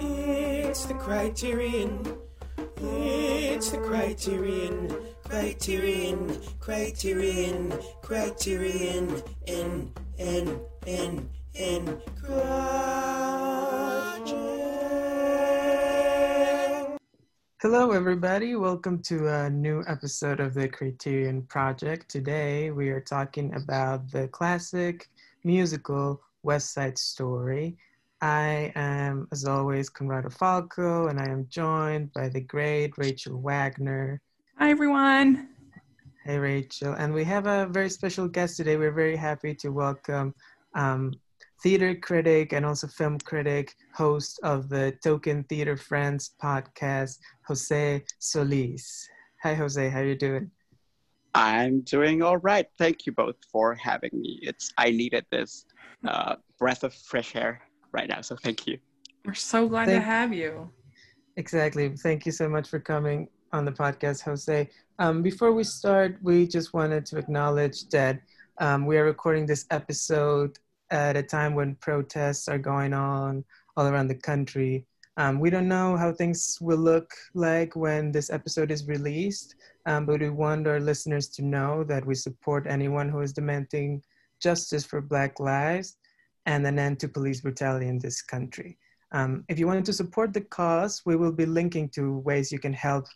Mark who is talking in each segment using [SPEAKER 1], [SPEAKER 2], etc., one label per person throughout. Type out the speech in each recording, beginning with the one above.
[SPEAKER 1] It's the criterion. It's the criterion. Criterion. Criterion. Criterion. N. N. N. N. Project.
[SPEAKER 2] Hello, everybody. Welcome to a new episode of the Criterion Project. Today, we are talking about the classic musical West Side Story. I am, as always, Conrado Falco, and I am joined by the great Rachel Wagner.
[SPEAKER 3] Hi, everyone.
[SPEAKER 2] Hey, Rachel. And we have a very special guest today. We're very happy to welcome um, theater critic and also film critic, host of the Token Theater Friends podcast, Jose Solis. Hi, Jose. How are you doing?
[SPEAKER 4] I'm doing all right. Thank you both for having me. It's I needed this uh, breath of fresh air right now, so thank you.
[SPEAKER 3] We're so glad
[SPEAKER 2] Thank-
[SPEAKER 3] to have you.
[SPEAKER 2] Exactly. Thank you so much for coming on the podcast, Jose. Um, before we start, we just wanted to acknowledge that um, we are recording this episode at a time when protests are going on all around the country. Um, we don't know how things will look like when this episode is released, um, but we want our listeners to know that we support anyone who is demanding justice for Black lives and an end to police brutality in this country. Um, if you want to support the cause, we will be linking to ways you can help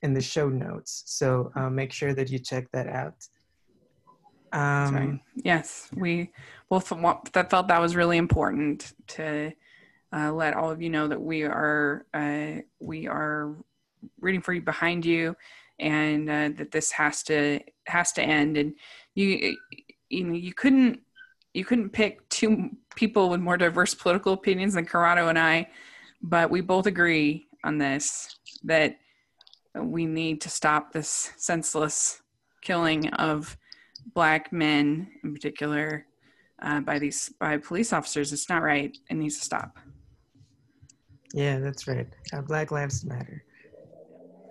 [SPEAKER 2] in the show notes. So uh, make sure that you check that out. Um,
[SPEAKER 3] right. Yes, we both that felt that was really important to uh, let all of you know that we are uh, we are rooting for you behind you, and uh, that this has to has to end. And you you know you couldn't you couldn't pick two people with more diverse political opinions than Conrado and I, but we both agree on this that we need to stop this senseless killing of black men in particular uh, by these by police officers it's not right it needs to stop
[SPEAKER 2] Yeah, that's right. Uh, Black Lives Matter.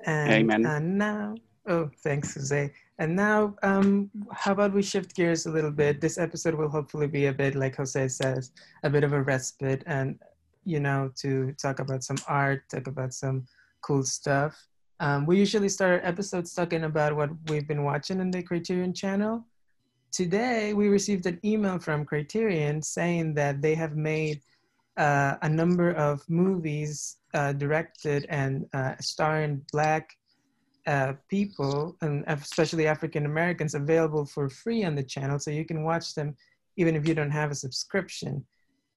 [SPEAKER 2] And,
[SPEAKER 4] Amen.
[SPEAKER 2] uh, now, oh, thanks, Jose. And now, um, how about we shift gears a little bit? This episode will hopefully be a bit, like Jose says, a bit of a respite and, you know, to talk about some art, talk about some cool stuff. Um, we usually start our episodes talking about what we've been watching in the Criterion channel. Today, we received an email from Criterion saying that they have made uh, a number of movies uh, directed and uh, starring Black uh, people, and especially African Americans, available for free on the channel, so you can watch them even if you don't have a subscription.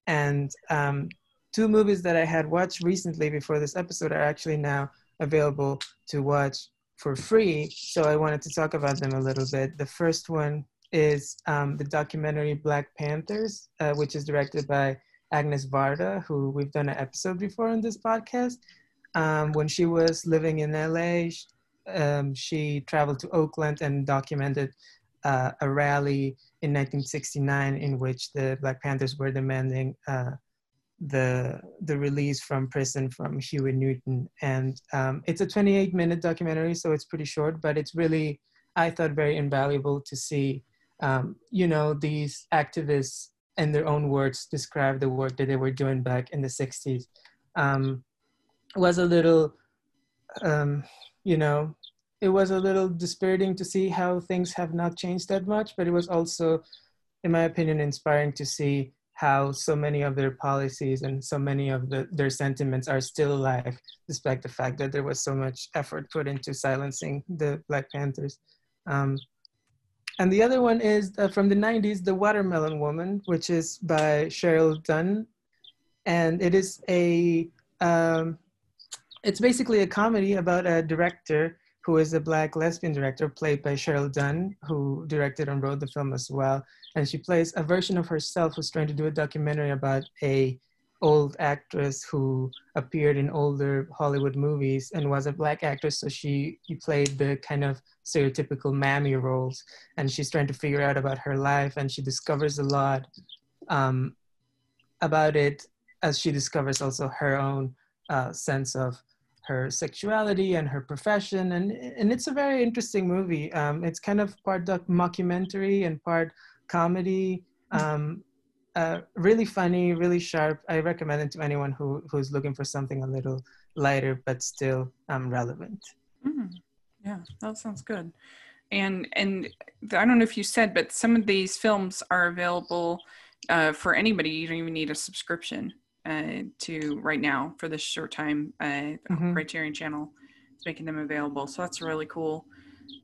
[SPEAKER 2] And um, two movies that I had watched recently before this episode are actually now available to watch for free. So I wanted to talk about them a little bit. The first one is um, the documentary Black Panthers, uh, which is directed by Agnes Varda, who we've done an episode before on this podcast. Um, when she was living in LA, um, she traveled to Oakland and documented uh, a rally in 1969 in which the Black Panthers were demanding uh, the the release from prison from Huey Newton. And um, it's a 28 minute documentary, so it's pretty short, but it's really, I thought, very invaluable to see, um, you know, these activists in their own words describe the work that they were doing back in the 60s. Um, was a little, um, you know, it was a little dispiriting to see how things have not changed that much, but it was also, in my opinion, inspiring to see how so many of their policies and so many of the, their sentiments are still alive, despite the fact that there was so much effort put into silencing the Black Panthers. Um, and the other one is uh, from the 90s, The Watermelon Woman, which is by Cheryl Dunye. And it is a, um, it's basically a comedy about a director who is a black lesbian director played by Cheryl Dunye, who directed and wrote the film as well. And she plays a version of herself who's trying to do a documentary about a old actress who appeared in older Hollywood movies and was a black actress. So she, she played the kind of stereotypical mammy roles. And she's trying to figure out about her life and she discovers a lot um, about it as she discovers also her own uh, sense of her sexuality and her profession and and it's a very interesting movie um, it's kind of part doc- mockumentary and part comedy um, uh, really funny, really sharp. I recommend it to anyone who who's looking for something a little lighter but still um, relevant.
[SPEAKER 3] Mm, yeah, that sounds good. And and I don't know if you said, but some of these films are available uh, for anybody. You don't even need a subscription uh, to right now for this short time. Uh,
[SPEAKER 2] Mhm.
[SPEAKER 3] Criterion Channel is making them available, so that's really cool.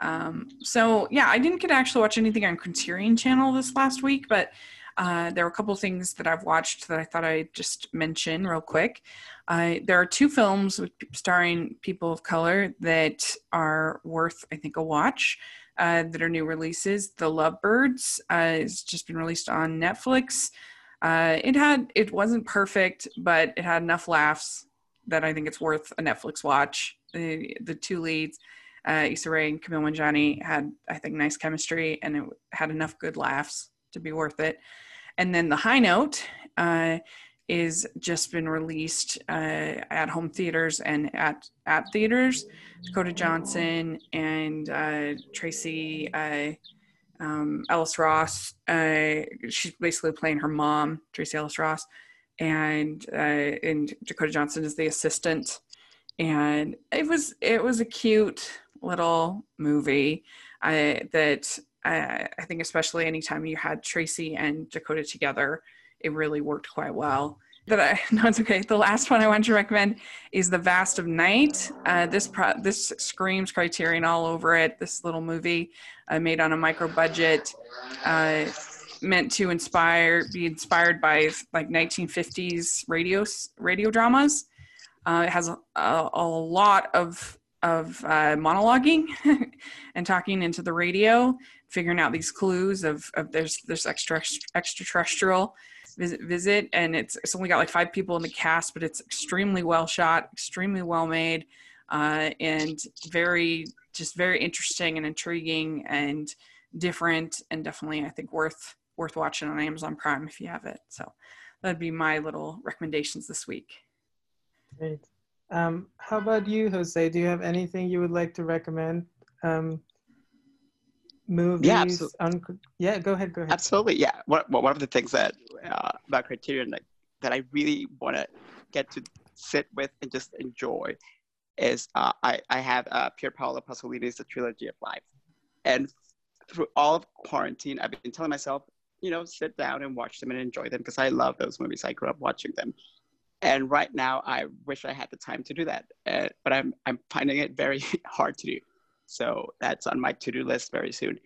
[SPEAKER 3] Um, so yeah, I didn't get to actually watch anything on Criterion Channel this last week, but uh, there were a couple things that I've watched that I thought I'd just mention real quick. Uh, there are two films with, starring people of color that are worth, I think, a watch. Uh, that are new releases. The Lovebirds uh, has just been released on Netflix. Uh, it had it wasn't perfect, but it had enough laughs that I think it's worth a Netflix watch. The, the two leads, uh, Issa Rae and Kumail Nanjiani, had I think nice chemistry, and it had enough good laughs to be worth it. And then the High Note uh, is just been released uh, at home theaters and at at theaters. Dakota Johnson and uh, Tracee uh, um, Ellis Ross. Uh, she's basically playing her mom, Tracee Ellis Ross, and uh, and Dakota Johnson is the assistant. And it was it was a cute little movie uh, that I, I think especially anytime you had Tracee and Dakota together, it really worked quite well. That I no, it's okay. The last one I want to recommend is The Vast of Night. Uh, this pro- this screams Criterion all over it. This little movie uh, made on a micro budget, uh, meant to inspire, be inspired by like 1950s radio radio dramas. Uh, it has a, a, a lot of of uh, monologuing and talking into the radio, figuring out these clues of, of there's there's extra extraterrestrial visit, visit and it's it's only got like five people in the cast, but it's extremely well shot, extremely well made, uh, and very just very interesting and intriguing and different and definitely I think worth worth watching on Amazon Prime if you have it. So that'd be my little recommendations this week.
[SPEAKER 2] Great. Um, how about you, Jose? Do you have anything you would like to recommend? Um, movies?
[SPEAKER 4] Yeah, absol-
[SPEAKER 2] on, yeah, go ahead, go ahead.
[SPEAKER 4] Absolutely, yeah. One, one of the things that uh, about Criterion like, that I really want to get to sit with and just enjoy is uh, I, I have uh, Pier Paolo Pasolini's The Trilogy of Life. And through all of quarantine, I've been telling myself, you know, sit down and watch them and enjoy them because I love those movies. I grew up watching them. And right now, I wish I had the time to do that, uh, but I'm, I'm finding it very hard to do. So that's on my to-do list very soon.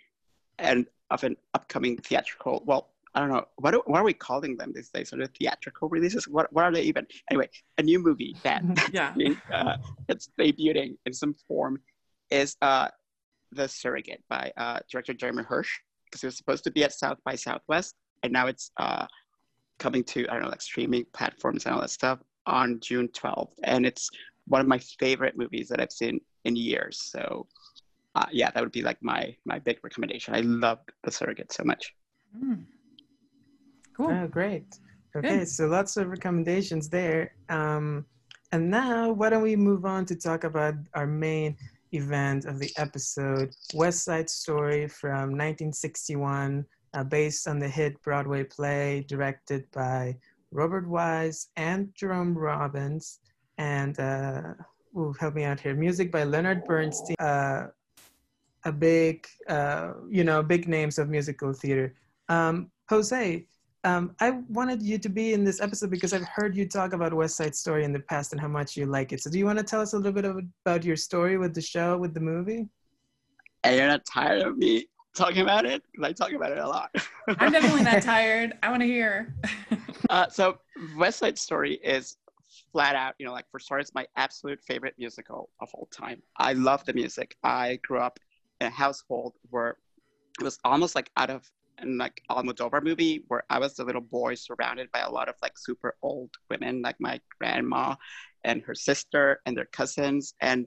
[SPEAKER 4] And of an upcoming theatrical, well, I don't know, what, are- what are we calling them these days? Are they theatrical releases? What, what are they even? Anyway, a new movie that
[SPEAKER 3] Yeah.
[SPEAKER 4] uh, it's debuting in some form is uh, The Surrogate by uh, director Jeremy Hersh, because it was supposed to be at South by Southwest, and now it's uh, coming to, I don't know, like streaming platforms and all that stuff on June 12th. And it's one of my favorite movies that I've seen in years. So, uh, yeah, that would be like my my big recommendation. I love The Surrogate so much.
[SPEAKER 3] Mm. Cool.
[SPEAKER 2] Oh, great. Okay,
[SPEAKER 3] Good.
[SPEAKER 2] so lots of recommendations there. Um, and now, why don't we move on to talk about our main event of the episode West Side Story from 1961, uh, based on the hit Broadway play directed by Robert Wise and Jerome Robbins. And, uh, ooh, help me out here music by Leonard Bernstein. Uh, a big, uh, you know, big names of musical theater. Um, Jose, um, I wanted you to be in this episode because I've heard you talk about West Side Story in the past and how much you like it. So, do you want to tell us a little bit of, about your story with the show, with the movie?
[SPEAKER 4] And you're not tired of me talking about it? I talk about it a lot.
[SPEAKER 3] I'm definitely not tired. I want to hear.
[SPEAKER 4] uh, so West Side Story is flat out, you know, like for starters, my absolute favorite musical of all time. I love the music. I grew up in a household where it was almost like out of an like Almodovar movie where I was a little boy surrounded by a lot of like super old women, like my grandma and her sister and their cousins, and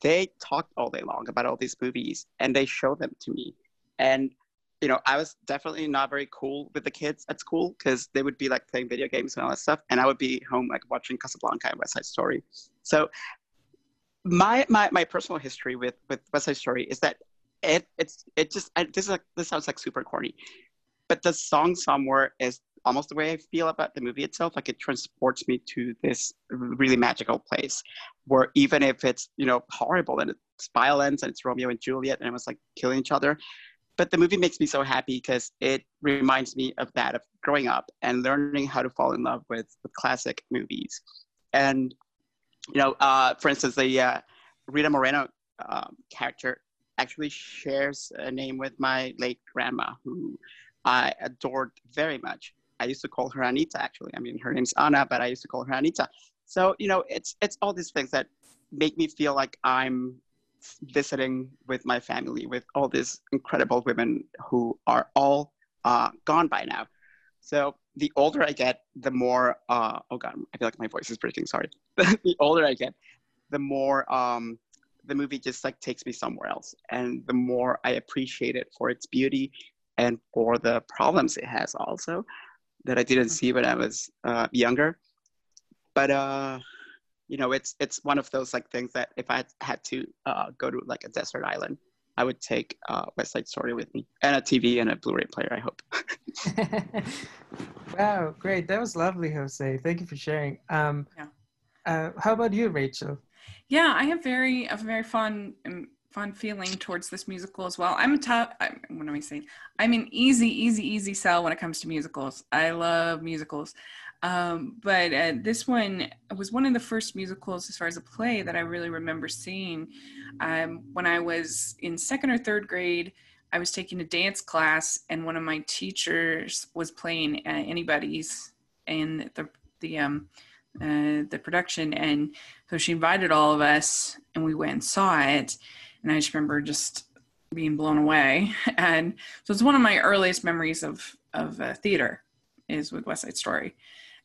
[SPEAKER 4] they talked all day long about all these movies and they showed them to me. And you know, I was definitely not very cool with the kids at school because they would be like playing video games and all that stuff, and I would be home like watching Casablanca and West Side Story. So my my my personal history with with West Side Story is that it it's it just I, this is like this sounds like super corny, but the song somewhere is almost the way I feel about the movie itself. Like it transports me to this really magical place where even if it's, you know, horrible and it's violence and it's Romeo and Juliet and it was like killing each other, but the movie makes me so happy because it reminds me of that, of growing up and learning how to fall in love with, with classic movies. And, you know, uh, for instance, the uh, Rita Moreno um, character actually shares a name with my late grandma, who I adored very much. I used to call her Anita, actually. I mean, her name's Anna, but I used to call her Anita. So, you know, it's it's all these things that make me feel like I'm visiting with my family, with all these incredible women who are all uh, gone by now. So the older I get, the more, uh, oh God, I feel like my voice is breaking, sorry. the older I get, the more um, the movie just like takes me somewhere else. And the more I appreciate it for its beauty and for the problems it has also that I didn't see when I was uh, younger. But uh, you know, it's it's one of those like things that if I had to uh, go to like a desert island, I would take uh, West Side Story with me and a TV and a Blu-ray player. I hope.
[SPEAKER 2] wow, great! That was lovely, Jose. Thank you for sharing. Um, yeah. Uh, how about you, Rachel?
[SPEAKER 3] Yeah, I have very a very fun um, fun feeling towards this musical as well. I'm a tough. I'm, what am I saying? I'm an easy, easy, easy sell when it comes to musicals. I love musicals, um, but uh, this one was one of the first musicals, as far as a play, that I really remember seeing. Um, when I was in second or third grade, I was taking a dance class, and one of my teachers was playing uh, Anybody's in the the um, uh, the production, and so she invited all of us, and we went and saw it and I just remember just being blown away. And so it's one of my earliest memories of of uh, theater is with West Side Story.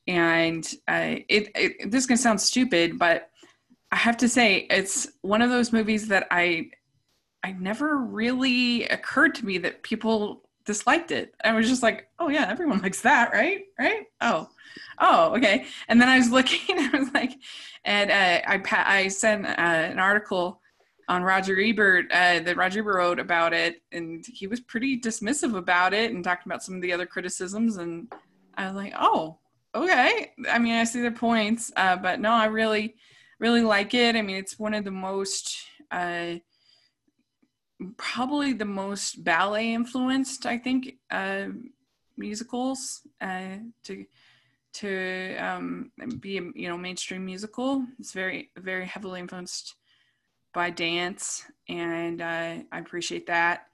[SPEAKER 3] And uh, it, it this can sound stupid, but I have to say it's one of those movies that I I never really occurred to me that people disliked it. I was just like, oh yeah, everyone likes that, right? Right? Oh, oh, okay. And then I was looking, I was like, and uh, I I sent uh, an article on Roger Ebert uh, that Roger Ebert wrote about it, and he was pretty dismissive about it and talking about some of the other criticisms. And I was like, oh, okay. I mean, I see their points, uh, but no, I really, really like it. I mean, it's one of the most, uh, probably the most ballet influenced, I think, uh, musicals uh, to to um, be a you know mainstream musical. It's very very heavily influenced by dance, and uh, I appreciate that.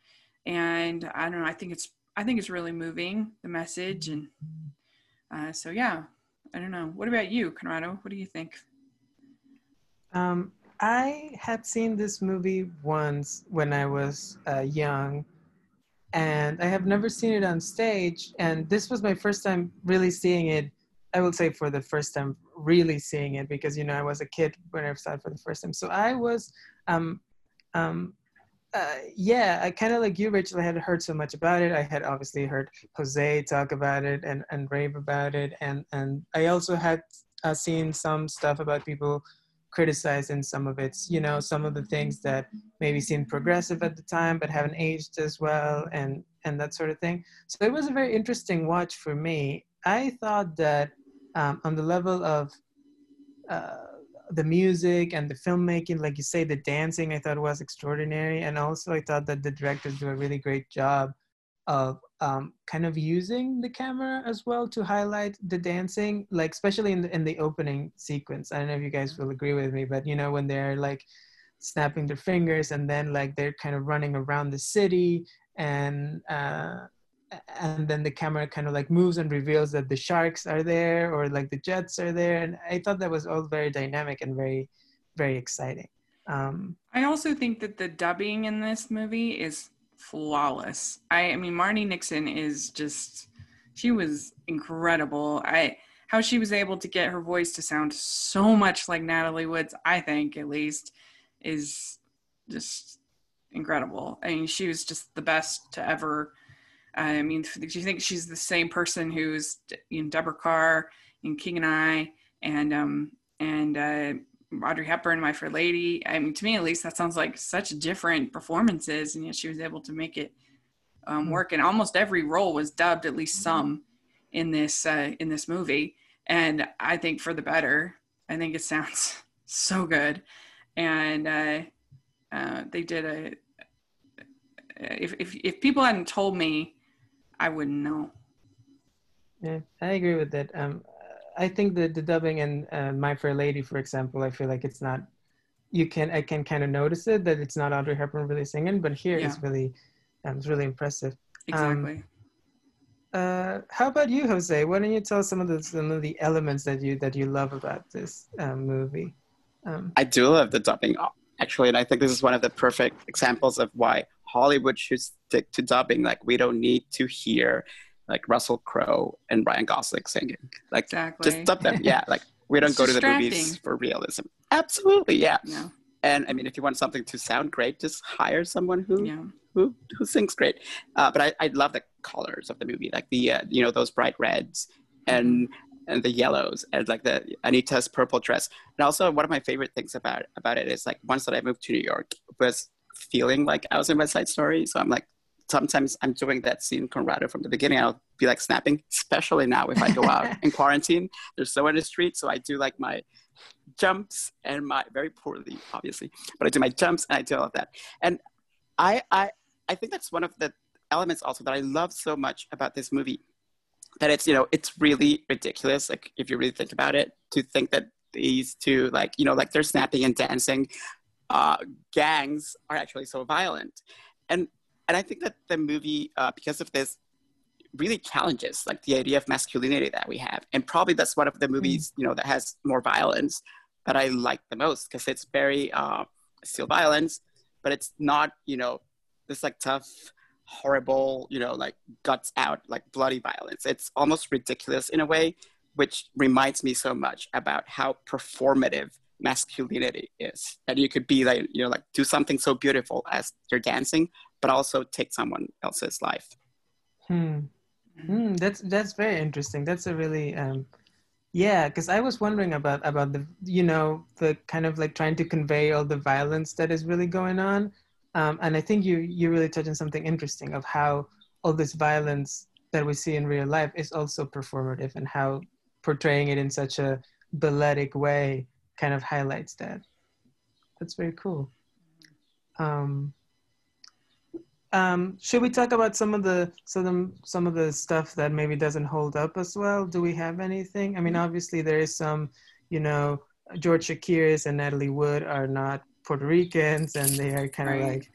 [SPEAKER 3] And I don't know. I think it's I think it's really moving the message, and uh, so yeah. I don't know. What about you, Conrado? What do you think?
[SPEAKER 2] Um, I had seen this movie once when I was uh, young, and I have never seen it on stage. And this was my first time really seeing it. I will say for the first time, really seeing it because you know I was a kid when I saw it for the first time. So I was um, um, uh, yeah, I kind of like you, Rachel. I had heard so much about it. I had obviously heard Jose talk about it and, and rave about it, and and I also had uh, seen some stuff about people criticizing some of its, you know, some of the things that maybe seemed progressive at the time but haven't aged as well, and and that sort of thing. So it was a very interesting watch for me. I thought that um, on the level of uh, the music and the filmmaking, like you say, the dancing, I thought was extraordinary. And also, I thought that the directors do a really great job of um, kind of using the camera as well to highlight the dancing, like especially in the in the opening sequence. I don't know if you guys will agree with me, but you know when they're like snapping their fingers and then like they're kind of running around the city and uh, and then the camera kind of like moves and reveals that the sharks are there or like the jets are there and i thought that was all very dynamic and very very exciting um,
[SPEAKER 3] i also think that the dubbing in this movie is flawless. I, I mean Marni nixon is just she was incredible. I how she was able to get her voice to sound so much like natalie woods i think at least is just incredible. I mean she was just the best to ever. I mean, do you think she's the same person who's in Deborah Kerr in King and I and um and uh, Audrey Hepburn, My Fair Lady? I mean, to me at least, that sounds like such different performances, and yet she was able to make it um, hmm. work. And almost every role was dubbed, at least some. in this uh, in this movie, and I think for the better. I think it sounds so good, and uh, uh, they did a. If, if if people hadn't told me, I wouldn't know.
[SPEAKER 2] Yeah, I agree with that. Um, I think that the dubbing in uh, My Fair Lady, for example, I feel like it's not. You can I can kind of notice it that it's not Audrey Hepburn really singing, but here
[SPEAKER 3] Yeah.
[SPEAKER 2] it's really, um, it's really impressive.
[SPEAKER 3] Exactly.
[SPEAKER 2] Uh, how about you, Jose? Why don't you tell some of the some of the elements that you that you love about this um, movie? Um,
[SPEAKER 4] I do love the dubbing, actually, and I think this is one of the perfect examples of why Hollywood should stick to dubbing. Like, we don't need to hear like Russell Crowe and Ryan Gosling singing. Like,
[SPEAKER 3] exactly.
[SPEAKER 4] just stop them. Yeah, like we don't go to the movies for realism. Absolutely, yeah. And I mean, if you want something to sound great, just hire someone who
[SPEAKER 3] Yeah.
[SPEAKER 4] who who sings great. Uh, but I, I love the colors of the movie, like the uh, you know those bright reds and and the yellows and like the Anita's purple dress. And also one of my favorite things about about it is like once that I moved to New York was feeling like I was in my Side Story. So I'm like sometimes I'm doing that scene Conrado from the beginning. I'll be like snapping, especially now if I go out in quarantine. There's no one in the street, so I do like my jumps and my very poorly, obviously, but I do my jumps and I do all of that. And I I I think that's one of the elements also that I love so much about this movie. That it's you know it's really ridiculous. Like if you really think about it, to think that these two like you know like they're snapping and dancing uh, gangs are actually so violent, and and I think that the movie uh, because of this really challenges like the idea of masculinity that we have, and probably that's one of the movies you know that has more violence that I like the most because it's very uh, still violence, but it's not you know this like tough horrible you know like guts out like bloody violence. It's almost ridiculous in a way which reminds me so much about how performative masculinity is that you could be like you know like do something so beautiful as you're dancing but also take someone else's life
[SPEAKER 2] Hmm. Hmm, that's that's very interesting. That's a really um, yeah, because I was wondering about about the you know the kind of like trying to convey all the violence that is really going on, um, and I think you you really touched on something interesting of how all this violence that we see in real life is also performative and how portraying it in such a balletic way kind of highlights that. That's very cool. Um, um, should we talk about some of the some some of the stuff that maybe doesn't hold up as well? Do we have anything? I mean, obviously there is some, you know, George Chakiris and Natalie Wood are not Puerto Ricans, and they are kind of
[SPEAKER 3] Right.
[SPEAKER 2] like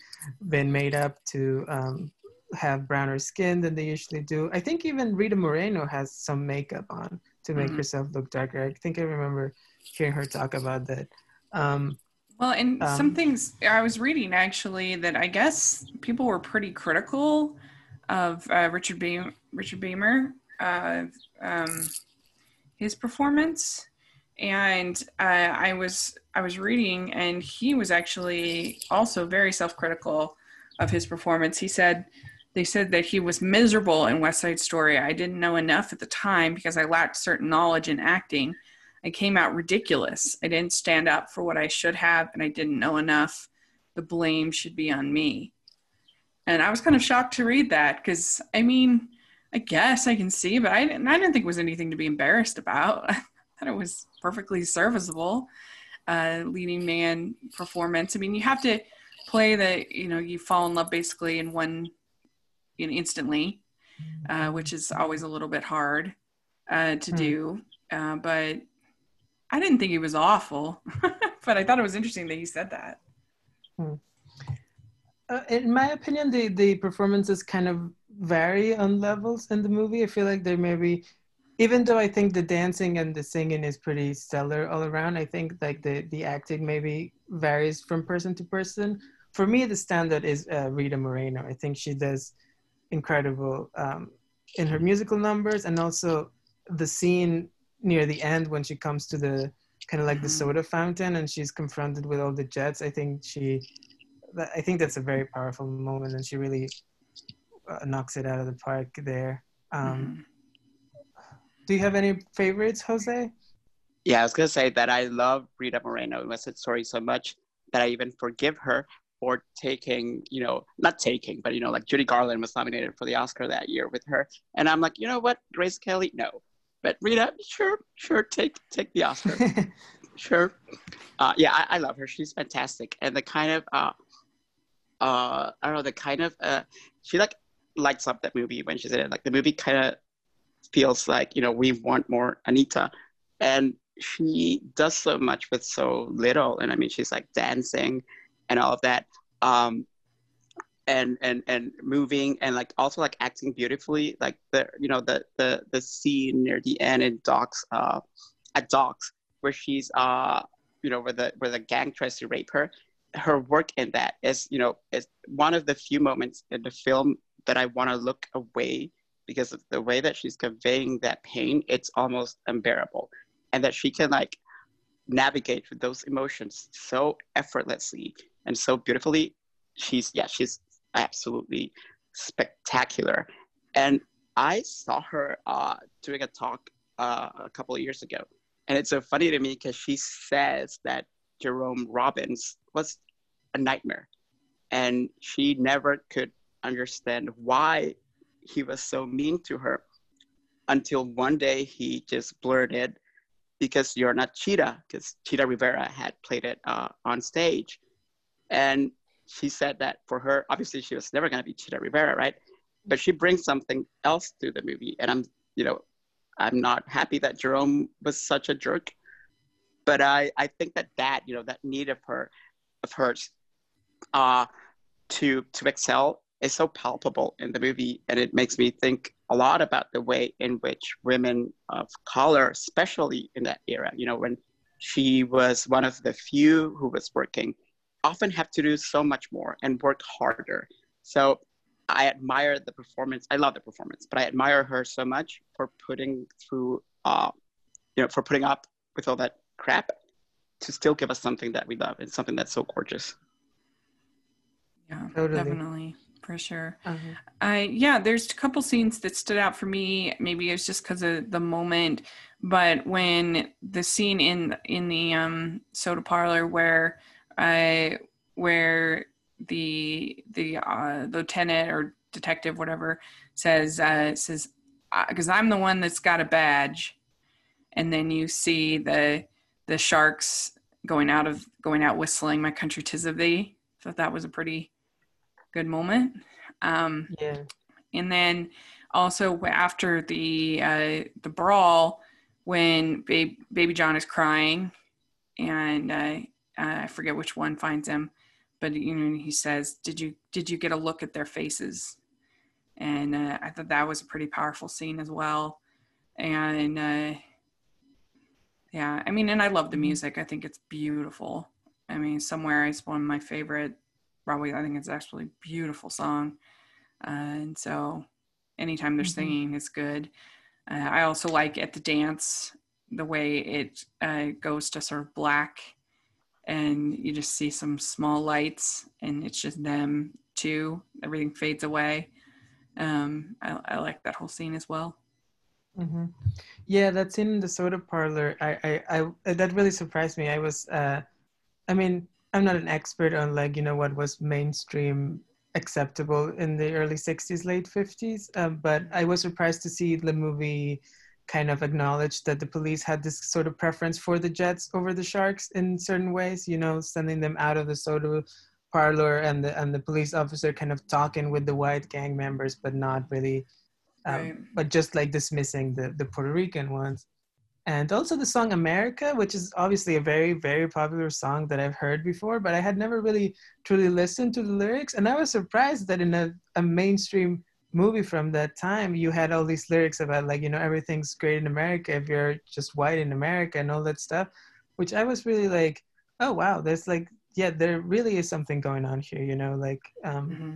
[SPEAKER 2] been made up to um, have browner skin than they usually do. I think even Rita Moreno has some makeup on to make
[SPEAKER 3] Mhm.
[SPEAKER 2] herself look darker. I think I remember hearing her talk about that. Um,
[SPEAKER 3] Well, and
[SPEAKER 2] Um,
[SPEAKER 3] some things I was reading actually that I guess people were pretty critical of uh, Richard Beam Richard Beymer, uh, um, his performance, and uh, I was I was reading, and he was actually also very self critical of his performance. He said they said that he was miserable in West Side Story. I didn't know enough at the time because I lacked certain knowledge in acting. I came out ridiculous. I didn't stand up for what I should have, and I didn't know enough. The blame should be on me. And I was kind of shocked to read that because, I mean, I guess I can see, but I didn't, I didn't think it was anything to be embarrassed about. I thought it was perfectly serviceable, uh, leading man performance. I mean, you have to play that, you know, you fall in love basically in one, in instantly, uh, which is always a little bit hard uh, to
[SPEAKER 2] Hmm.
[SPEAKER 3] do. Uh, but I didn't think he was awful, but I thought it was interesting that he said that.
[SPEAKER 2] Uh, in my opinion, the the performances kind of vary on levels in the movie. I feel like there may be, even though I think the dancing and the singing is pretty stellar all around. I think like the the acting maybe varies from person to person. For me, the standard is uh, Rita Moreno. I think she does incredible um, in her musical numbers, and also the scene near the end when she comes to the kind of like the
[SPEAKER 3] Mhm.
[SPEAKER 2] soda fountain and she's confronted with all the jets. I think she I think that's a very powerful moment, and she really uh, knocks it out of the park there. Um,
[SPEAKER 3] Mhm.
[SPEAKER 2] Do you have any favorites, Jose?
[SPEAKER 4] Yeah, I was gonna say that I love Rita Moreno in West Side Story so much that I even forgive her for taking, you know, not taking, but you know, like Judy Garland was nominated for the Oscar that year with her, and I'm like, you know what, Grace Kelly, no, but Rita, sure, sure, take take the Oscar, sure. Uh, yeah, I, I, love her. She's fantastic, and the kind of, uh, uh, I don't know, the kind of, uh, she like lights up that movie when she's in it. Like the movie kind of feels like you know we want more Anita, and she does so much with so little. And I mean, she's like dancing and all of that. Um, and and and moving and like also like acting beautifully like the you know the the the scene near the end in docs uh at docs where she's uh you know where the where the gang tries to rape her her work in that is you know is one of the few moments in the film that i want to look away because of the way that she's conveying that pain it's almost unbearable. And that she can like navigate with those emotions so effortlessly and so beautifully she's yeah she's absolutely spectacular. And i saw her uh, doing a talk uh, a couple of years ago. And it's so funny to me because she says that jerome robbins was a nightmare. And she never could understand why he was so mean to her until one day he just blurted because you're not Chita, because Chita Rivera had played it uh, on stage. And she said that for her, obviously she was never going to be Chita Rivera, right? But she brings something else to the movie. And I'm, you know, I'm not happy that Jerome was such a jerk. But I, I think that that, you know, that need of her, of hers, uh, to to excel is so palpable in the movie, and it makes me think a lot about the way in which women of color, especially in that era, you know, when she was one of the few who was working, often have to do so much more and work harder. So I admire the performance. I love the performance, but I admire her so much for putting through, uh, you know, for putting up with all that crap to still give us something that we love and something that's so gorgeous.
[SPEAKER 3] Yeah, totally. definitely for sure. Uh-huh. I yeah, there's a couple scenes that stood out for me. Maybe it's just because of the moment, but when the scene in in the um, soda parlor where uh, where the the uh, lieutenant or detective whatever says uh, says because I'm the one that's got a badge, and then you see the the sharks going out of going out whistling "My Country Tis of Thee." Thought that was a pretty good moment. Um,
[SPEAKER 2] yeah.
[SPEAKER 3] And then also after the uh, the brawl, when baby, baby John is crying, and uh, I forget which one finds him, but you know he says, "Did you did you get a look at their faces?" And uh, I thought that was a pretty powerful scene as well. And uh, yeah, I mean, and I love the music. I think it's beautiful. I mean, somewhere is one of my favorite probably I think it's actually a beautiful song. Uh, and so anytime they're mm-hmm. singing it's good. Uh, I also like at the dance the way it uh, goes to sort of black and you just see some small lights and it's just them too. Everything fades away. Um, I, I like that whole scene as well.
[SPEAKER 2] Mm-hmm. Yeah, that scene in the soda parlor, I, I, I, that really surprised me. I was, uh, I mean, I'm not an expert on like you know what was mainstream acceptable in the early 60s late 50s um, but i was surprised to see the movie kind of acknowledged that the police had this sort of preference for the jets over the sharks in certain ways you know sending them out of the soda parlor and the and the police officer kind of talking with the white gang members but not really um, right. but just like dismissing the the puerto rican ones and also the song America, which is obviously a very, very popular song that I've heard before, but I had never really truly listened to the lyrics. And I was surprised that in a, a mainstream movie from that time, you had all these lyrics about, like, you know, everything's great in America if you're just white in America and all that stuff, which I was really like, oh, wow, there's like, yeah, there really is something going on here, you know, like, um, mm-hmm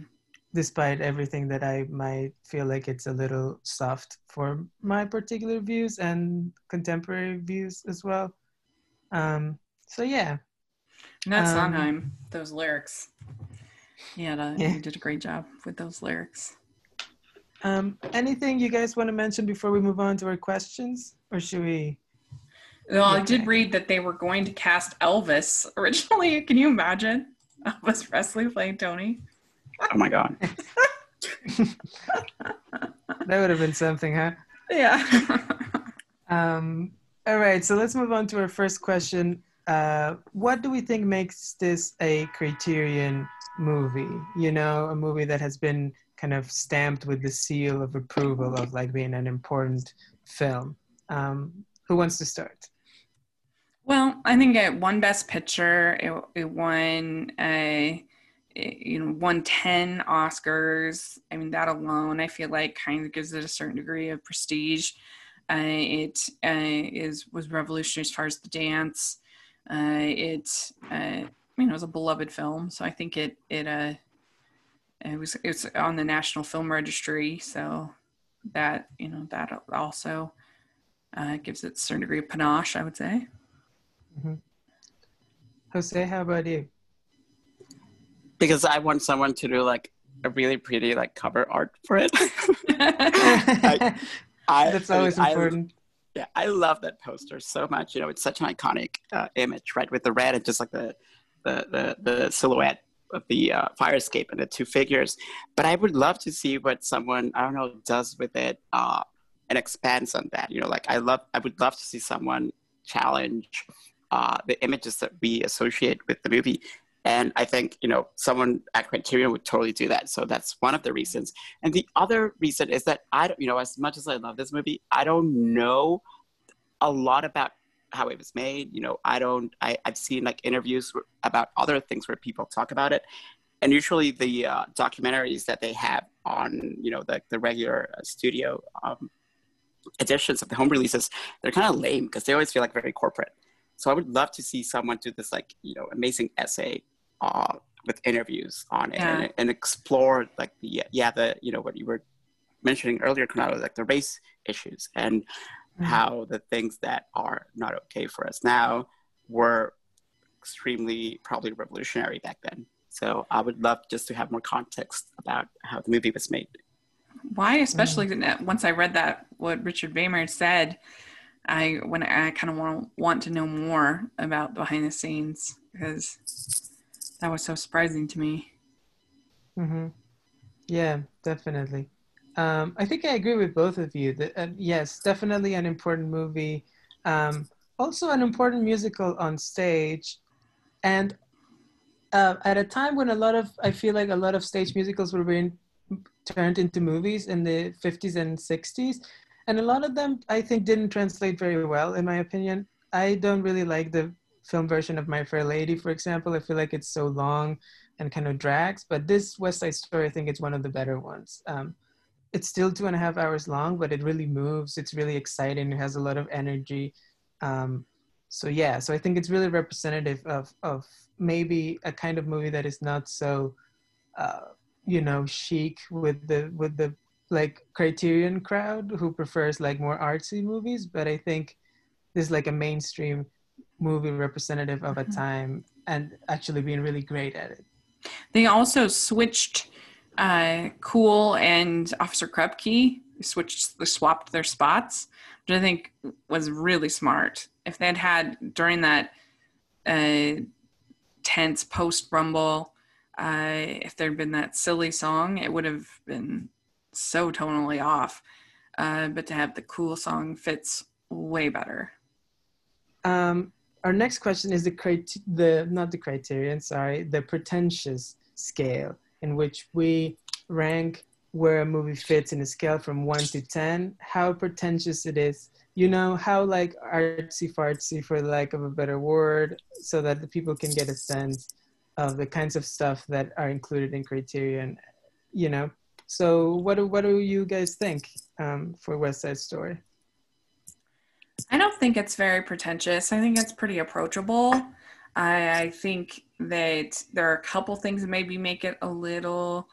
[SPEAKER 2] despite everything that I might feel like it's a little soft for my particular views and contemporary views as well. Um, so yeah.
[SPEAKER 3] And um, Sondheim, those lyrics. Yeah, yeah, did a great job with those lyrics.
[SPEAKER 2] Um, anything you guys want to mention before we move on to our questions, or should we?
[SPEAKER 3] Well, I did read that they were going to cast Elvis originally. Can you imagine? Elvis Presley playing Tony.
[SPEAKER 4] Oh my god.
[SPEAKER 2] That would have been something, huh?
[SPEAKER 3] Yeah.
[SPEAKER 2] Um, all right, so let's move on to our first question. Uh, what do we think makes this a Criterion movie? You know, a movie that has been kind of stamped with the seal of approval of like being an important film. Um, who wants to start?
[SPEAKER 3] Well, I think it won Best Picture. It, it won a, you know, won ten Oscars. I mean, that alone, I feel like, kind of gives it a certain degree of prestige. Uh, it uh, is was revolutionary as far as the dance. Uh, it, uh, you know, it was a beloved film, so I think it it uh, it was it's on the National Film Registry, so that you know that also uh, gives it a certain degree of panache, I would say.
[SPEAKER 2] Jose, how about you?
[SPEAKER 4] Because I want someone to do like a really pretty like cover art for it. I,
[SPEAKER 2] That's always
[SPEAKER 4] I-
[SPEAKER 2] important.
[SPEAKER 4] yeah, I love that poster so much. You know, it's such an iconic uh, image, right? With the red and just like the the the, the silhouette of the uh, fire escape and the two figures. But I would love to see what someone I don't know does with it uh, and expands on that. You know, like I love, I would love to see someone challenge uh, the images that we associate with the movie. And I think you know someone at Criterion would totally do that. So that's one of the reasons. And the other reason is that I don't, you know, as much as I love this movie, I don't know a lot about how it was made. You know, I don't. I, I've seen like interviews about other things where people talk about it, and usually the uh, documentaries that they have on you know the the regular uh, studio um, editions of the home releases, they're kind of lame because they always feel like very corporate. So I would love to see someone do this like you know amazing essay uh, with interviews on it
[SPEAKER 3] Yeah.
[SPEAKER 4] and, and explore like the yeah the you know what you were mentioning earlier, Conrado, like the race issues and how the things that are not okay for us now were extremely probably revolutionary back then. So I would love just to have more context about how the movie was made.
[SPEAKER 3] Why, especially once I read that what Richard Beymer said, I when I kind of want want to know more about behind the scenes because that was so surprising to me.
[SPEAKER 2] hmm Yeah, definitely. Um, I think I agree with both of you. That uh, yes, definitely an important movie. Um, also, an important musical on stage, and uh, at a time when a lot of I feel like a lot of stage musicals were being turned into movies in the 50s and 60s, and a lot of them I think didn't translate very well, in my opinion. I don't really like the film version of My Fair Lady, for example. I feel like it's so long and kind of drags. But this West Side Story, I think it's one of the better ones. Um, it's still two and a half hours long, but it really moves. It's really exciting. It has a lot of energy. Um, so yeah, so I think it's really representative of of maybe a kind of movie that is not so, uh, you know, chic with the with the like Criterion crowd who prefers like more artsy movies. But I think this is like a mainstream movie representative of a
[SPEAKER 3] Mhm.
[SPEAKER 2] time and actually being really great at it.
[SPEAKER 3] They also switched uh, Cool and Officer Krupke switched swapped their spots, which I think was really smart. If they'd had during that uh, tense post Rumble, uh, if there'd been that silly song, it would have been so tonally off. Uh, but to have the cool song fits way better.
[SPEAKER 2] Um, our next question is the crit- the not the criterion, sorry, the pretentious scale in which we rank where a movie fits in a scale from one to ten, how pretentious it is. You know, how like artsy fartsy, for lack of a better word, so that the people can get a sense of the kinds of stuff that are included in Criterion. You know, so what do what do you guys think um, for West Side Story?
[SPEAKER 3] I don't think it's very pretentious. I think it's pretty approachable. I, I think that there are a couple things that maybe make it a little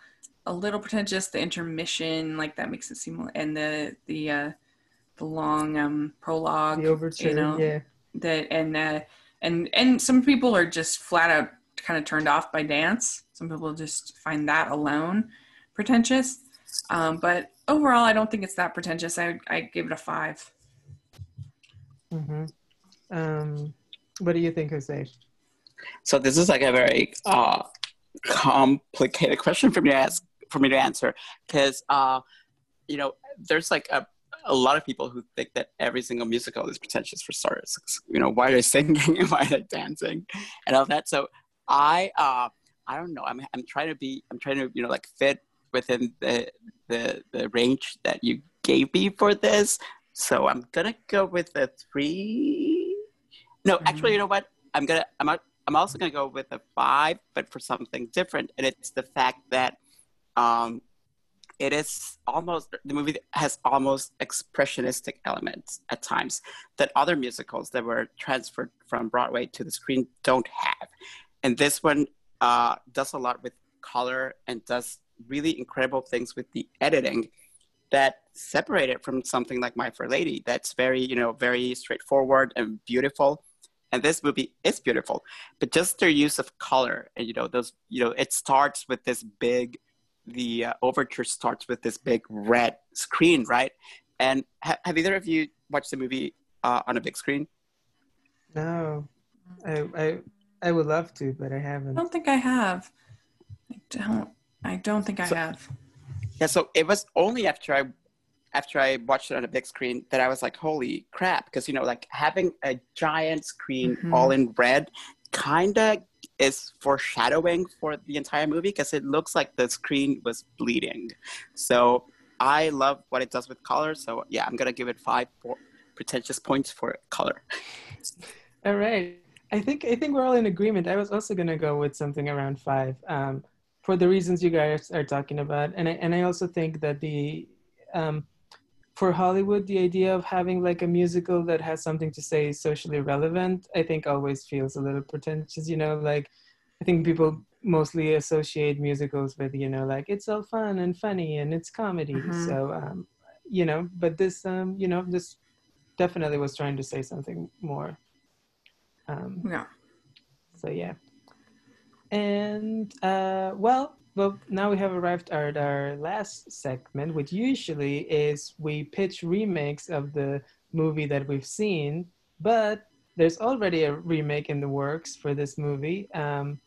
[SPEAKER 3] a little pretentious. The intermission, like that makes it seem and the the uh the long um prologue
[SPEAKER 2] The overture,
[SPEAKER 3] you know,
[SPEAKER 2] yeah.
[SPEAKER 3] that and uh and and some people are just flat out kind of turned off by dance. Some people just find that alone pretentious. Um, but overall I don't think it's that pretentious. I I give it a five.
[SPEAKER 2] hmm Um, what do you think, Jose?
[SPEAKER 4] So this is like a very uh, complicated question for me to ask for me to answer because uh, you know there's like a a lot of people who think that every single musical is pretentious for starters. You know, why are they singing and why are they dancing and all that. So I, uh, I don't know. I'm, I'm trying to be, I'm trying to, you know, like fit within the, the, the range that you gave me for this. So I'm gonna go with a three. No, mm-hmm. actually, you know what? I'm gonna, I'm, I'm also gonna go with a five, but for something different. And it's the fact that, um, it is almost the movie has almost expressionistic elements at times that other musicals that were transferred from Broadway to the screen don't have, and this one uh, does a lot with color and does really incredible things with the editing that separate it from something like My Fair Lady that's very you know very straightforward and beautiful and this movie is beautiful but just their use of color and you know those you know it starts with this big the uh, overture starts with this big red screen, right? And ha- have either of you watched the movie uh, on a big screen?
[SPEAKER 2] No, I, I I would love to, but I haven't.
[SPEAKER 3] I don't think I have. I don't. I don't think I so, have.
[SPEAKER 4] Yeah, so it was only after I after I watched it on a big screen that I was like, holy crap! Because you know, like having a giant screen mm-hmm. all in red kind of is foreshadowing for the entire movie because it looks like the screen was bleeding. So I love what it does with color. So yeah, I'm gonna give it five pretentious points for color.
[SPEAKER 2] all right. I think I think we're all in agreement. I was also gonna go with something around five, um, for the reasons you guys are talking about, and I and I also think that the um, for Hollywood, the idea of having like a musical that has something to say socially relevant, I think always feels a little pretentious, you know, like I think people mostly associate musicals with, you know, like it's all fun and funny and it's comedy. Mm-hmm. So, um, you know, but this, um, you know, this definitely was trying to say something more. Um,
[SPEAKER 3] yeah.
[SPEAKER 2] So, yeah. And, uh, well, well, now we have arrived at our last segment, which usually is we pitch remakes of the movie that we've seen, but there's already a remake in the works for this movie, um,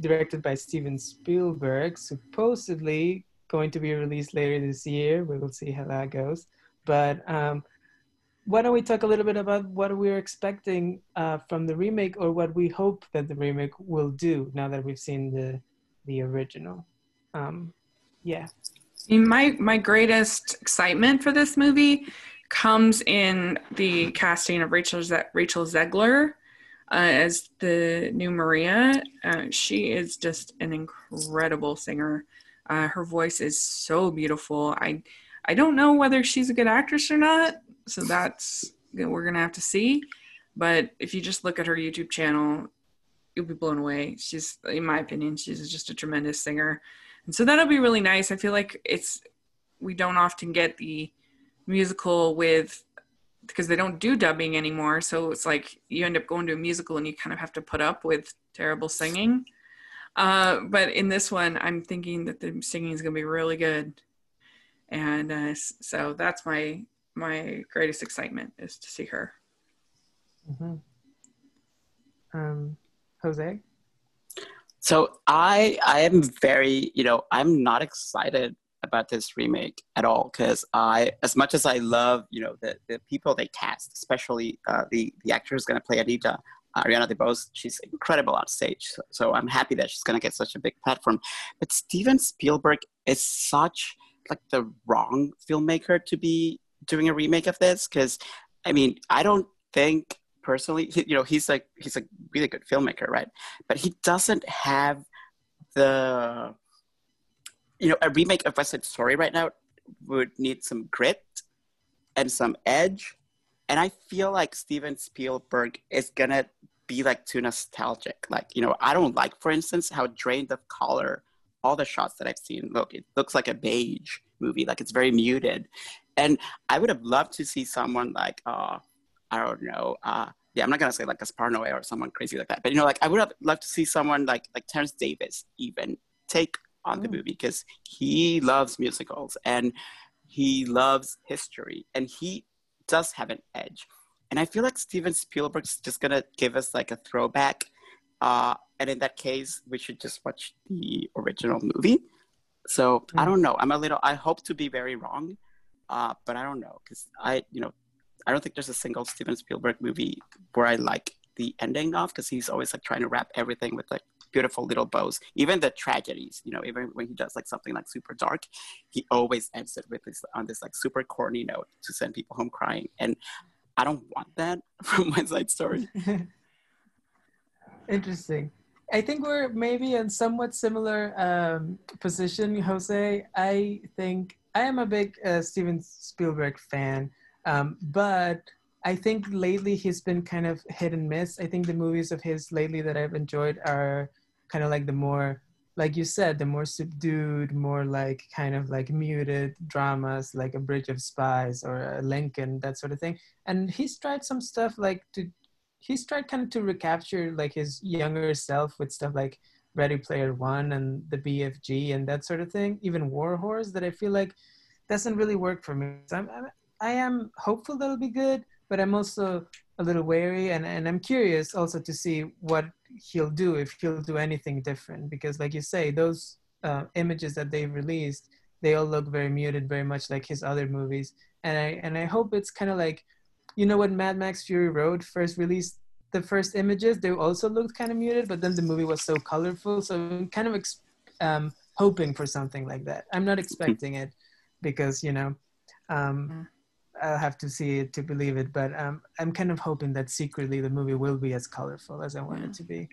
[SPEAKER 2] directed by Steven Spielberg, supposedly going to be released later this year. We will see how that goes. But um, why don't we talk a little bit about what we're expecting uh, from the remake or what we hope that the remake will do now that we've seen the the original. Um, yeah.
[SPEAKER 3] My my greatest excitement for this movie comes in the casting of Rachel Rachel Zegler uh, as the new Maria. Uh, she is just an incredible singer. Uh, her voice is so beautiful. I I don't know whether she's a good actress or not, so that's we're gonna have to see. But if you just look at her YouTube channel, you'll be blown away. She's, in my opinion, she's just a tremendous singer, and so that'll be really nice. I feel like it's we don't often get the musical with because they don't do dubbing anymore. So it's like you end up going to a musical and you kind of have to put up with terrible singing. Uh, but in this one, I'm thinking that the singing is going to be really good, and uh, so that's my my greatest excitement is to see her.
[SPEAKER 2] Mm-hmm. Um, Jose?
[SPEAKER 4] So I I am very you know I'm not excited about this remake at all because I as much as I love you know the the people they cast especially uh, the the actor who's going to play Anita Ariana DeBose she's incredible on stage so, so I'm happy that she's going to get such a big platform but Steven Spielberg is such like the wrong filmmaker to be doing a remake of this because I mean I don't think personally. He, you know, he's like he's a really good filmmaker, right? But he doesn't have the you know a remake of West Side Story right now would need some grit and some edge, and I feel like Steven Spielberg is gonna be like too nostalgic. Like you know, I don't like, for instance, how drained of color all the shots that I've seen look. It looks like a beige movie, like it's very muted. And I would have loved to see someone like, uh, I don't know, uh, yeah, I'm not gonna say like Gaspar Noé or someone crazy like that, but you know, like I would have loved to see someone like like Terence Davies even take on the mm. movie because he loves musicals and he loves history and he does have an edge. And I feel like Steven Spielberg's just gonna give us like a throwback Uh, and in that case, we should just watch the original movie. So I don't know. I'm a little. I hope to be very wrong, uh, but I don't know because I, you know, I don't think there's a single Steven Spielberg movie where I like the ending of because he's always like trying to wrap everything with like beautiful little bows. Even the tragedies, you know, even when he does like something like super dark, he always ends it with this on this like super corny note to send people home crying. And I don't want that from West Side Story.
[SPEAKER 2] Interesting. I think we're maybe in somewhat similar um, position, Jose. I think I am a big uh, Steven Spielberg fan, um, but I think lately he's been kind of hit and miss. I think the movies of his lately that I've enjoyed are kind of like the more, like you said, the more subdued, more like kind of like muted dramas, like A Bridge of Spies or a Lincoln, that sort of thing. And he's tried some stuff like to he's tried kind of to recapture like his younger self with stuff like Ready Player One and the BFG and that sort of thing. Even War Horse that I feel like doesn't really work for me. So I'm, I'm I am hopeful that'll be good, but I'm also a little wary and, and I'm curious also to see what he'll do if he'll do anything different because like you say those uh, images that they've released they all look very muted very much like his other movies and I and I hope it's kind of like you know when Mad Max Fury Road first released the first images, they also looked kind of muted, but then the movie was so colorful. So I'm kind of ex- um, hoping for something like that. I'm not expecting it because, you know, um,
[SPEAKER 3] Mm.
[SPEAKER 2] I'll have to see it to believe it, but um, I'm kind of hoping that secretly the movie will be as colorful as I want it to be.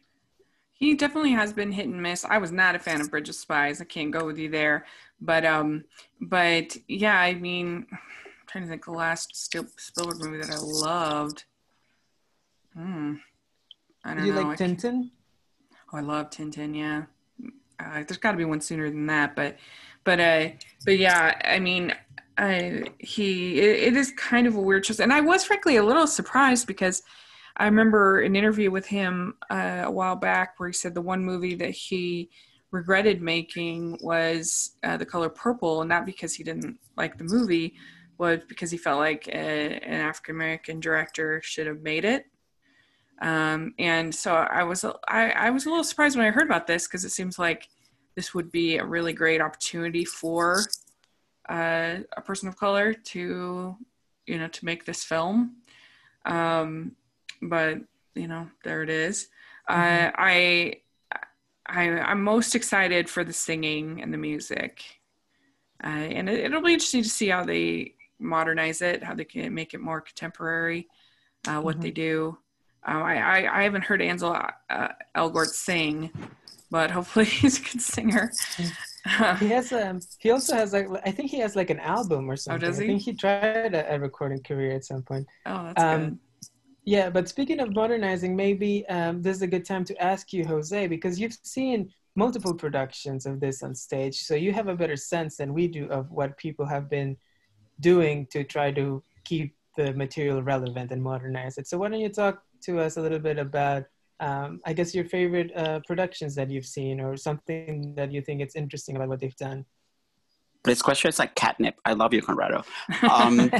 [SPEAKER 3] He definitely has been hit and miss. I was not a fan of Bridge of Spies. I can't go with you there. But um, but yeah, I mean, I'm trying to think the last Spielberg movie that I loved. Hmm. I
[SPEAKER 2] Do
[SPEAKER 3] don't
[SPEAKER 2] you
[SPEAKER 3] know.
[SPEAKER 2] like Tintin?
[SPEAKER 3] Oh, I love Tintin. Yeah, uh, there's got to be one sooner than that, but but uh, but yeah, I mean, He it, it is kind of a weird choice, and I was frankly a little surprised because I remember an interview with him uh, a while back where he said the one movie that he regretted making was uh, The Color Purple, and not because he didn't like the movie, was because he felt like a, an African American director should have made it. Um, and so I was I, I was a little surprised when I heard about this because it seems like this would be a really great opportunity for uh, a person of color to you know to make this film. Um, but you know there it is. Uh, I I I'm most excited for the singing and the music, uh, and it, it'll be interesting to see how they modernize it, how they can make it more contemporary, uh, what
[SPEAKER 2] Mhm.
[SPEAKER 3] they do. Um, I, I I haven't heard Ansel uh, Elgort sing, but hopefully he's a good singer.
[SPEAKER 2] He has um he also has like I think he has like an album or something.
[SPEAKER 3] Oh, does he?
[SPEAKER 2] I think he tried a, a recording career at some point.
[SPEAKER 3] oh, that's
[SPEAKER 2] Um,
[SPEAKER 3] good.
[SPEAKER 2] Yeah, but speaking of modernizing, maybe um, this is a good time to ask you, Jose, because you've seen multiple productions of this on stage, so you have a better sense than we do of what people have been doing to try to keep the material relevant and modernize it. So why don't you talk to us a little bit about, um, I guess, your favorite uh, productions that you've seen, or something that you think it's interesting about what they've done.
[SPEAKER 4] This question is like catnip. I love you, Conrado. Um,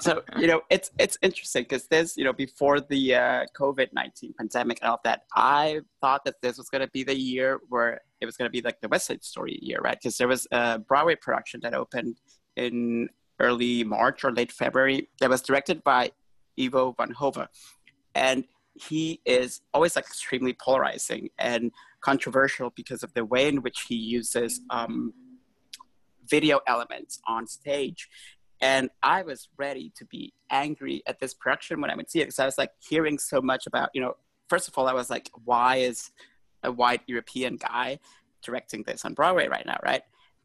[SPEAKER 4] so you know it's it's interesting because this you know before the uh, COVID nineteen pandemic and all of that, I thought that this was going to be the year where it was going to be like the West Side Story year, right? Because there was a Broadway production that opened in early March or late February that was directed by Ivo van Hove, and he is always like extremely polarizing and controversial because of the way in which he uses um, video elements on stage and I was ready to be angry at this production when I would see it because I was like hearing so much about, you know, first of all, I was like, why is a white European guy directing this on Broadway right now, right?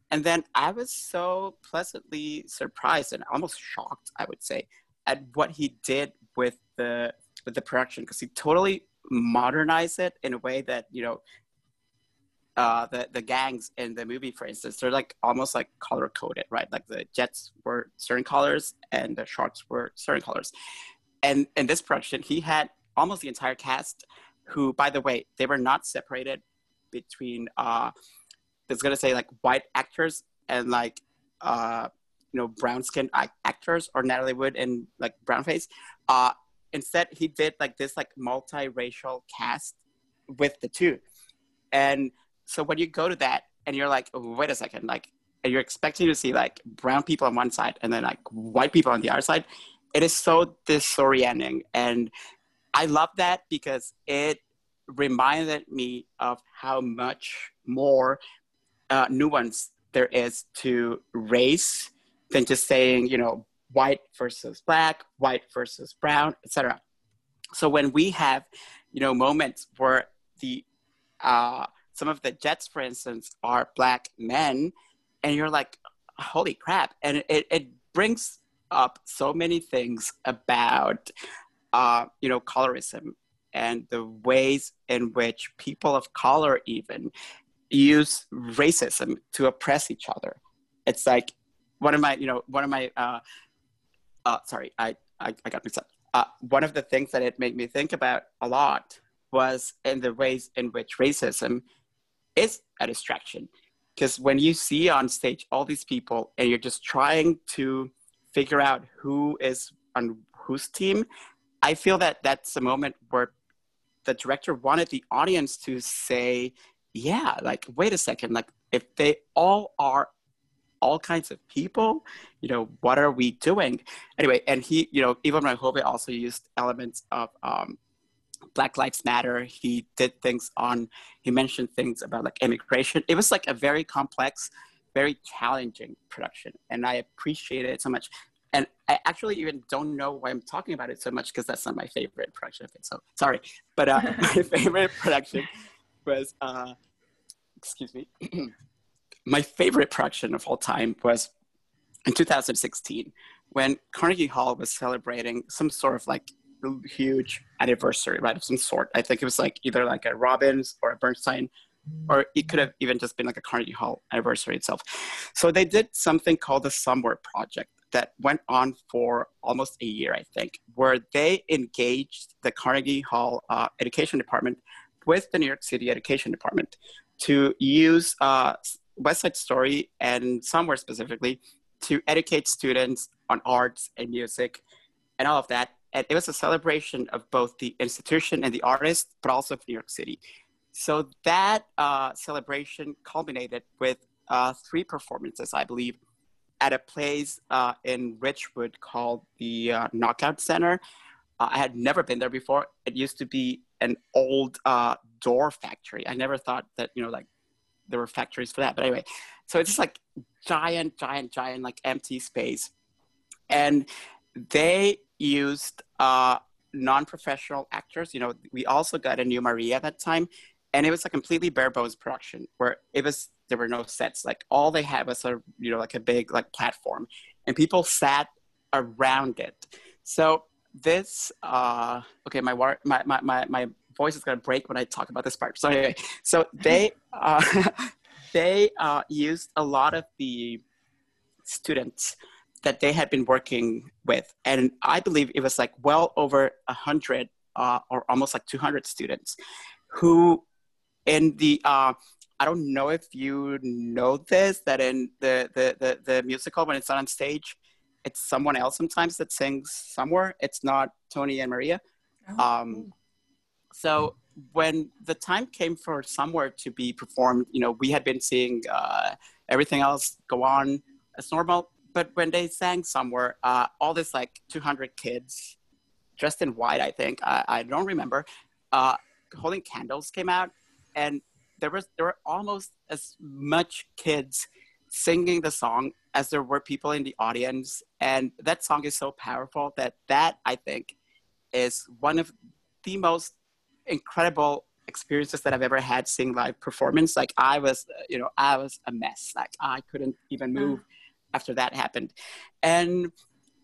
[SPEAKER 4] And then I was so pleasantly surprised and almost shocked, I would say, at what he did with the with the production because he totally modernized it in a way that you know uh, the the gangs in the movie, for instance, they're like almost like color coded, right? Like the jets were certain colors and the sharks were certain colors. And in this production, he had almost the entire cast, who, by the way, they were not separated between. Uh, it's gonna say like white actors and like uh, you know brown skinned actors or Natalie Wood and like brown face. Uh, instead, he did like this like multiracial cast with the two. And so when you go to that and you're like, oh, wait a second, like, you're expecting to see like brown people on one side and then like white people on the other side, it is so disorienting. And I love that because it reminded me of how much more uh, nuance there is to race than just saying, you know, white versus black, white versus brown, etc. So when we have, you know, moments where the uh, some of the jets, for instance, are black men, and you're like, holy crap, and it, it brings up so many things about, uh, you know, colorism and the ways in which people of color even use racism to oppress each other. It's like one of my, you know, one of my, uh, uh, sorry, I, I, I got mixed up. Uh, one of the things that it made me think about a lot was in the ways in which racism is a distraction. Because when you see on stage all these people and you're just trying to figure out who is on whose team, I feel that that's a moment where the director wanted the audience to say, yeah, like, wait a second, like, if they all are all kinds of people, you know, what are we doing? Anyway, and he, you know, Ivo van Hove also used elements of um, Black Lives Matter. He did things on, he mentioned things about like immigration. It was like a very complex, very challenging production. And I appreciate it so much. And I actually even don't know why I'm talking about it so much because that's not my favorite production of it. So sorry. But uh, my favorite production was, uh, excuse me, my favorite production of all time was in 2016 when Carnegie Hall was celebrating some sort of like huge anniversary, right, of some sort. I think it was like either like a Robbins or a Bernstein, or it could have even just been like a Carnegie Hall anniversary itself. So they did something called the Somewhere Project that went on for almost a year, I think, where they engaged the Carnegie Hall uh, Education Department with the New York City Education Department to use uh, West Side Story and Somewhere specifically to educate students on arts and music and all of that and it was a celebration of both the institution and the artist, but also of New York City. So that uh, celebration culminated with uh, three performances, I believe, at a place uh, in Ridgewood called the uh, Knockout Center. Uh, I had never been there before. It used to be an old uh, door factory. I never thought that you know like there were factories for that. But anyway, so it's just like giant, giant, giant, like empty space, and they used uh, non-professional actors. You know, we also got a new Maria at that time, and it was a completely bare bones production where it was there were no sets. Like all they had was a you know like a big like platform, and people sat around it. So this uh, okay, my my my my my voice is gonna break when I talk about this part. So anyway, so they uh, they uh, used a lot of the students that they had been working with. And I believe it was like well over a 100 uh, or almost like 200 students who, in the, uh, I don't know if you know this, that in the, the, the, the musical, when it's not on stage, it's someone else sometimes that sings somewhere. It's not Tony and Maria. Oh. Um, so when the time came for somewhere to be performed, you know, we had been seeing uh, everything else go on as normal. But when they sang somewhere, uh, all this like 200 kids dressed in white, I think, I, I don't remember, uh, holding candles came out, and there was there were almost as much kids singing the song as there were people in the audience, and that song is so powerful that that I think is one of the most incredible experiences that I've ever had seeing live performance. Like I was, you know, I was a mess. Like I couldn't even move. Mm after that happened. And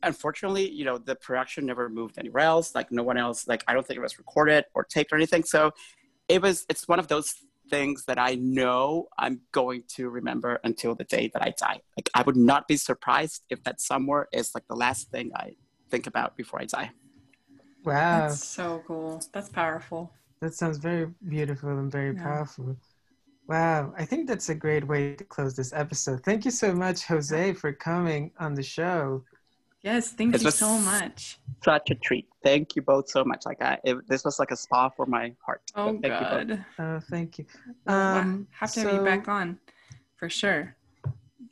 [SPEAKER 4] unfortunately, you know, the production never moved anywhere else. Like no one else, like I don't think it was recorded or taped or anything. So it was, it's one of those things that I know I'm going to remember until the day that I die. Like I would not be surprised if that somewhere is like the last thing I think about before I die.
[SPEAKER 2] Wow.
[SPEAKER 3] That's so cool. That's powerful.
[SPEAKER 2] That sounds very beautiful and very yeah. powerful. Wow, I think that's a great way to close this episode. Thank you so much, Jose, for coming on the show.
[SPEAKER 3] Yes, thank
[SPEAKER 4] This
[SPEAKER 3] you
[SPEAKER 4] was-
[SPEAKER 3] so much.
[SPEAKER 4] Such a treat. Thank you both so much. Like I, it, this was like a spa for my heart.
[SPEAKER 3] Oh,
[SPEAKER 4] thank you both.
[SPEAKER 2] Oh, thank you.
[SPEAKER 3] Well, I
[SPEAKER 2] Um,
[SPEAKER 3] have to have you back on for sure.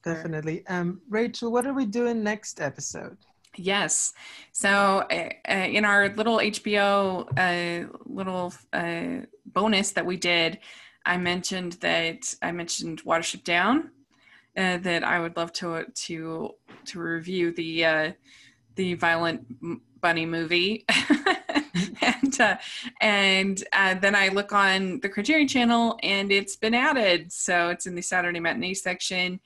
[SPEAKER 2] Definitely. Um, Rachel, what are we doing next episode?
[SPEAKER 3] Yes. So, uh, in our little HBO uh, little uh, bonus that we did, I mentioned that I mentioned Watership Down. Uh, that I would love to to to review the uh, the violent bunny movie, and uh, and then I look on the Criterion Channel and it's been added, so it's in the Saturday matinee section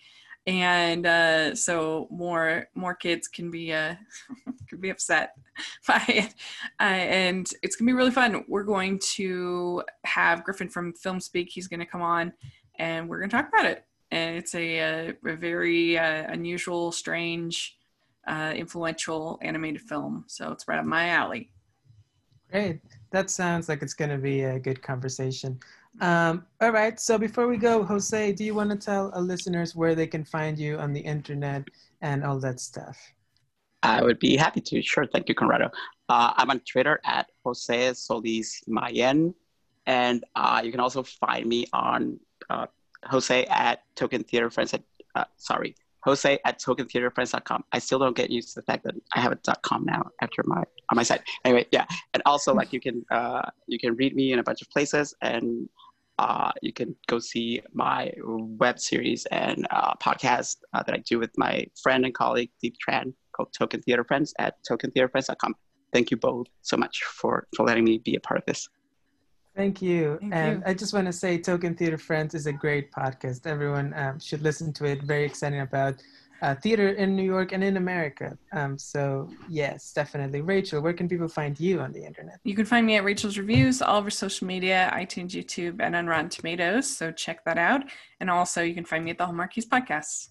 [SPEAKER 3] and uh, so more more kids can be uh, can be upset by it, uh, and it's gonna be really fun. We're going to have Griffin from Film Speak. He's gonna come on, and we're gonna talk about it. And it's a, a, a very uh, unusual, strange, uh, influential animated film. So it's right up my alley.
[SPEAKER 2] Great. That sounds like it's going to be a good conversation. Um, all right. So before we go, Jose, do you want to tell our listeners where they can find you on the internet and all that stuff?
[SPEAKER 4] I would be happy to. Sure. Thank you, Conrado. Uh, I'm on Twitter at Jose Solis Mayen. And uh, you can also find me on uh, Jose at Token Theater Friends at, uh, sorry, Jose at tokentheaterfriends.com. I still don't get used to the fact that I have a .com now after my on my site. Anyway, yeah, and also like you can uh, you can read me in a bunch of places, and uh, you can go see my web series and uh, podcast uh, that I do with my friend and colleague Diep Tran called Token Theater Friends at tokentheaterfriends.com. Thank you both so much for for letting me be a part of this.
[SPEAKER 2] Thank you.
[SPEAKER 3] Thank
[SPEAKER 2] and
[SPEAKER 3] you.
[SPEAKER 2] I just want to say Token Theater Friends is a great podcast. Everyone um, should listen to it. Very exciting about uh, theater in New York and in America. Um, so, yes, definitely. Rachel, where can people find you on the internet?
[SPEAKER 3] You can find me at Rachel's Reviews, all over social media, iTunes, YouTube, and on Rotten Tomatoes. So check that out. And also, you can find me at the Hallmarkies Podcasts.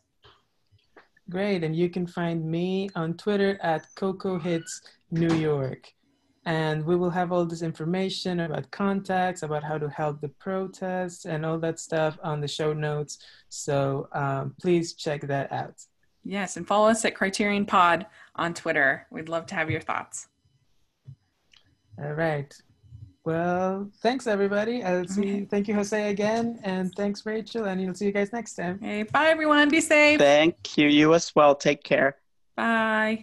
[SPEAKER 2] Great. And you can find me on Twitter at Coco Hits New York. And we will have all this information about contacts, about how to help the protests, and all that stuff on the show notes. So um, please check that out.
[SPEAKER 3] Yes, and follow us at Criterion Pod on Twitter. We'd love to have your thoughts.
[SPEAKER 2] All right. Well, thanks everybody. Uh, I'll see.
[SPEAKER 3] Okay.
[SPEAKER 2] Thank you, Jose, again, and thanks, Rachel. And we'll see you guys next time.
[SPEAKER 3] Okay, bye everyone. Be safe.
[SPEAKER 4] Thank you. You as well. Take care.
[SPEAKER 3] Bye.